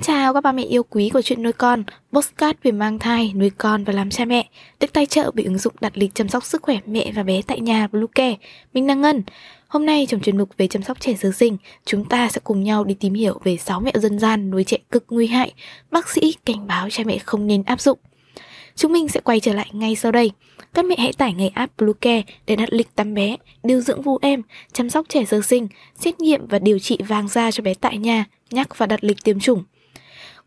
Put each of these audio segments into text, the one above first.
Xin chào các bà mẹ yêu quý của chuyện nuôi con, postcard về mang thai, nuôi con và làm cha mẹ, được tài trợ bởi ứng dụng đặt lịch chăm sóc sức khỏe mẹ và bé tại nhà Bluecare. Mình là Ngân. Hôm nay trong chuyên mục về chăm sóc trẻ sơ sinh, chúng ta sẽ cùng nhau đi tìm hiểu về 6 mẹo dân gian nuôi trẻ cực nguy hại, bác sĩ cảnh báo cha mẹ không nên áp dụng. Chúng mình sẽ quay trở lại ngay sau đây. Các mẹ hãy tải ngay app Bluecare để đặt lịch tắm bé, điều dưỡng vu em, chăm sóc trẻ sơ sinh, xét nghiệm và điều trị vàng da cho bé tại nhà, nhắc và đặt lịch tiêm chủng.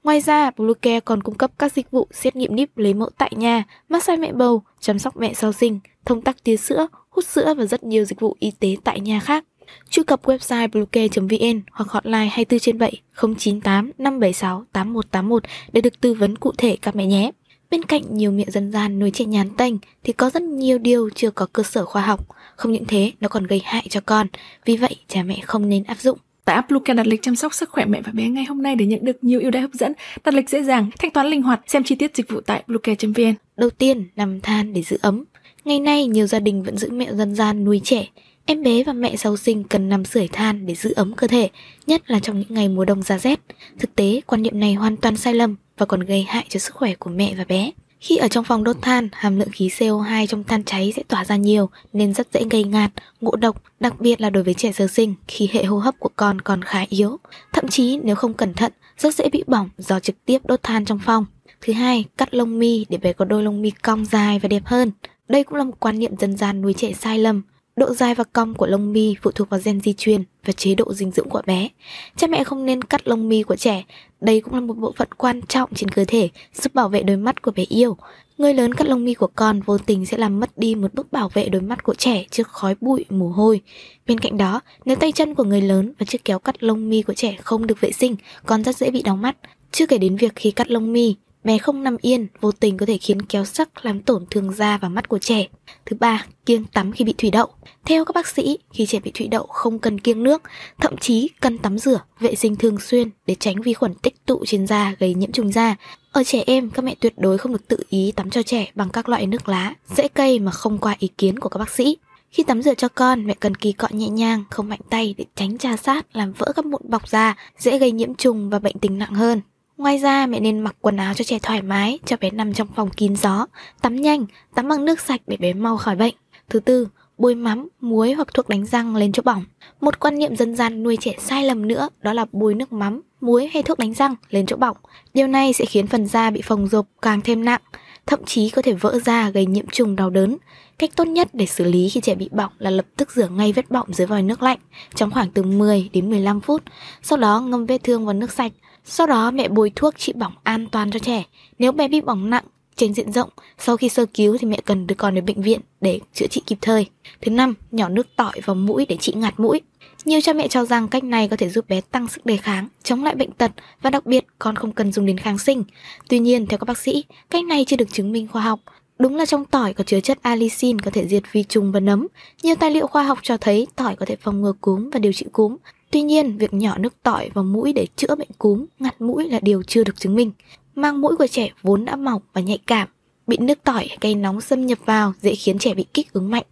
Ngoài ra, Bluecare còn cung cấp các dịch vụ xét nghiệm níp lấy mẫu tại nhà, massage mẹ bầu, chăm sóc mẹ sau sinh, thông tắc tía sữa, hút sữa và rất nhiều dịch vụ y tế tại nhà khác. Truy cập website bluecare.vn hoặc hotline 24 trên 7 098 576 8181 để được tư vấn cụ thể các mẹ nhé. Bên cạnh nhiều miệng dân gian nuôi trẻ nhàn tanh thì có rất nhiều điều chưa có cơ sở khoa học. Không những thế, nó còn gây hại cho con. Vì vậy, cha mẹ không nên áp dụng. Tại app Bluecare đặt lịch chăm sóc sức khỏe mẹ và bé ngay hôm nay để nhận được nhiều ưu đãi hấp dẫn, đặt lịch dễ dàng, thanh toán linh hoạt, xem chi tiết dịch vụ tại bluecare.vn. Đầu tiên, nằm than để giữ ấm. Ngày nay, nhiều gia đình vẫn giữ mẹo dân gian nuôi trẻ. Em bé và mẹ sau sinh cần nằm sưởi than để giữ ấm cơ thể, nhất là trong những ngày mùa đông giá rét. Thực tế, quan niệm này hoàn toàn sai lầm và còn gây hại cho sức khỏe của mẹ và bé. Khi ở trong phòng đốt than, hàm lượng khí CO2 trong than cháy sẽ tỏa ra nhiều nên rất dễ gây ngạt, ngộ độc, đặc biệt là đối với trẻ sơ sinh khi hệ hô hấp của con còn khá yếu. Thậm chí nếu không cẩn thận, rất dễ bị bỏng do trực tiếp đốt than trong phòng. Thứ hai, cắt lông mi để bé có đôi lông mi cong dài và đẹp hơn. Đây cũng là một quan niệm dân gian nuôi trẻ sai lầm Độ dài và cong của lông mi phụ thuộc vào gen di truyền và chế độ dinh dưỡng của bé. Cha mẹ không nên cắt lông mi của trẻ, đây cũng là một bộ phận quan trọng trên cơ thể giúp bảo vệ đôi mắt của bé yêu. Người lớn cắt lông mi của con vô tình sẽ làm mất đi một bước bảo vệ đôi mắt của trẻ trước khói bụi, mồ hôi. Bên cạnh đó, nếu tay chân của người lớn và chiếc kéo cắt lông mi của trẻ không được vệ sinh, con rất dễ bị đau mắt. Chưa kể đến việc khi cắt lông mi, Bé không nằm yên, vô tình có thể khiến kéo sắc làm tổn thương da và mắt của trẻ. Thứ ba, kiêng tắm khi bị thủy đậu. Theo các bác sĩ, khi trẻ bị thủy đậu không cần kiêng nước, thậm chí cần tắm rửa, vệ sinh thường xuyên để tránh vi khuẩn tích tụ trên da gây nhiễm trùng da. Ở trẻ em, các mẹ tuyệt đối không được tự ý tắm cho trẻ bằng các loại nước lá, dễ cây mà không qua ý kiến của các bác sĩ. Khi tắm rửa cho con, mẹ cần kỳ cọ nhẹ nhàng, không mạnh tay để tránh tra sát, làm vỡ các mụn bọc da, dễ gây nhiễm trùng và bệnh tình nặng hơn. Ngoài ra mẹ nên mặc quần áo cho trẻ thoải mái, cho bé nằm trong phòng kín gió, tắm nhanh, tắm bằng nước sạch để bé mau khỏi bệnh. Thứ tư, bôi mắm, muối hoặc thuốc đánh răng lên chỗ bỏng. Một quan niệm dân gian nuôi trẻ sai lầm nữa đó là bôi nước mắm, muối hay thuốc đánh răng lên chỗ bỏng. Điều này sẽ khiến phần da bị phồng rộp càng thêm nặng, thậm chí có thể vỡ da gây nhiễm trùng đau đớn. Cách tốt nhất để xử lý khi trẻ bị bỏng là lập tức rửa ngay vết bỏng dưới vòi nước lạnh trong khoảng từ 10 đến 15 phút, sau đó ngâm vết thương vào nước sạch sau đó mẹ bôi thuốc trị bỏng an toàn cho trẻ. Nếu bé bị bỏng nặng, trên diện rộng, sau khi sơ cứu thì mẹ cần đưa con đến bệnh viện để chữa trị kịp thời. Thứ năm, nhỏ nước tỏi vào mũi để trị ngạt mũi. Nhiều cha mẹ cho rằng cách này có thể giúp bé tăng sức đề kháng, chống lại bệnh tật và đặc biệt con không cần dùng đến kháng sinh. Tuy nhiên, theo các bác sĩ, cách này chưa được chứng minh khoa học. Đúng là trong tỏi có chứa chất allicin có thể diệt vi trùng và nấm. Nhiều tài liệu khoa học cho thấy tỏi có thể phòng ngừa cúm và điều trị cúm. Tuy nhiên, việc nhỏ nước tỏi vào mũi để chữa bệnh cúm, ngặt mũi là điều chưa được chứng minh. Mang mũi của trẻ vốn đã mỏng và nhạy cảm, bị nước tỏi cây nóng xâm nhập vào dễ khiến trẻ bị kích ứng mạnh,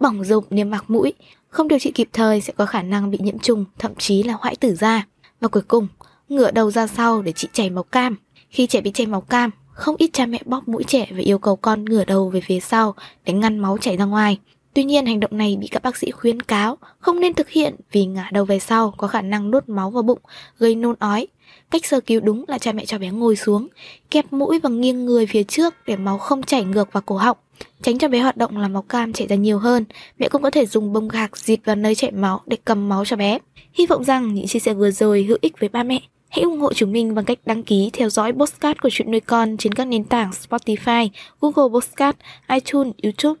bỏng rộp niêm mạc mũi, không điều trị kịp thời sẽ có khả năng bị nhiễm trùng, thậm chí là hoại tử da. Và cuối cùng, ngửa đầu ra sau để trị chảy máu cam. Khi trẻ bị chảy máu cam, không ít cha mẹ bóp mũi trẻ và yêu cầu con ngửa đầu về phía sau để ngăn máu chảy ra ngoài. Tuy nhiên hành động này bị các bác sĩ khuyến cáo không nên thực hiện vì ngả đầu về sau có khả năng nuốt máu vào bụng, gây nôn ói. Cách sơ cứu đúng là cha mẹ cho bé ngồi xuống, kẹp mũi và nghiêng người phía trước để máu không chảy ngược vào cổ họng. Tránh cho bé hoạt động làm máu cam chảy ra nhiều hơn, mẹ cũng có thể dùng bông gạc dịt vào nơi chảy máu để cầm máu cho bé. Hy vọng rằng những chia sẻ vừa rồi hữu ích với ba mẹ. Hãy ủng hộ chúng mình bằng cách đăng ký theo dõi postcard của chuyện nuôi con trên các nền tảng Spotify, Google Postcard, iTunes, YouTube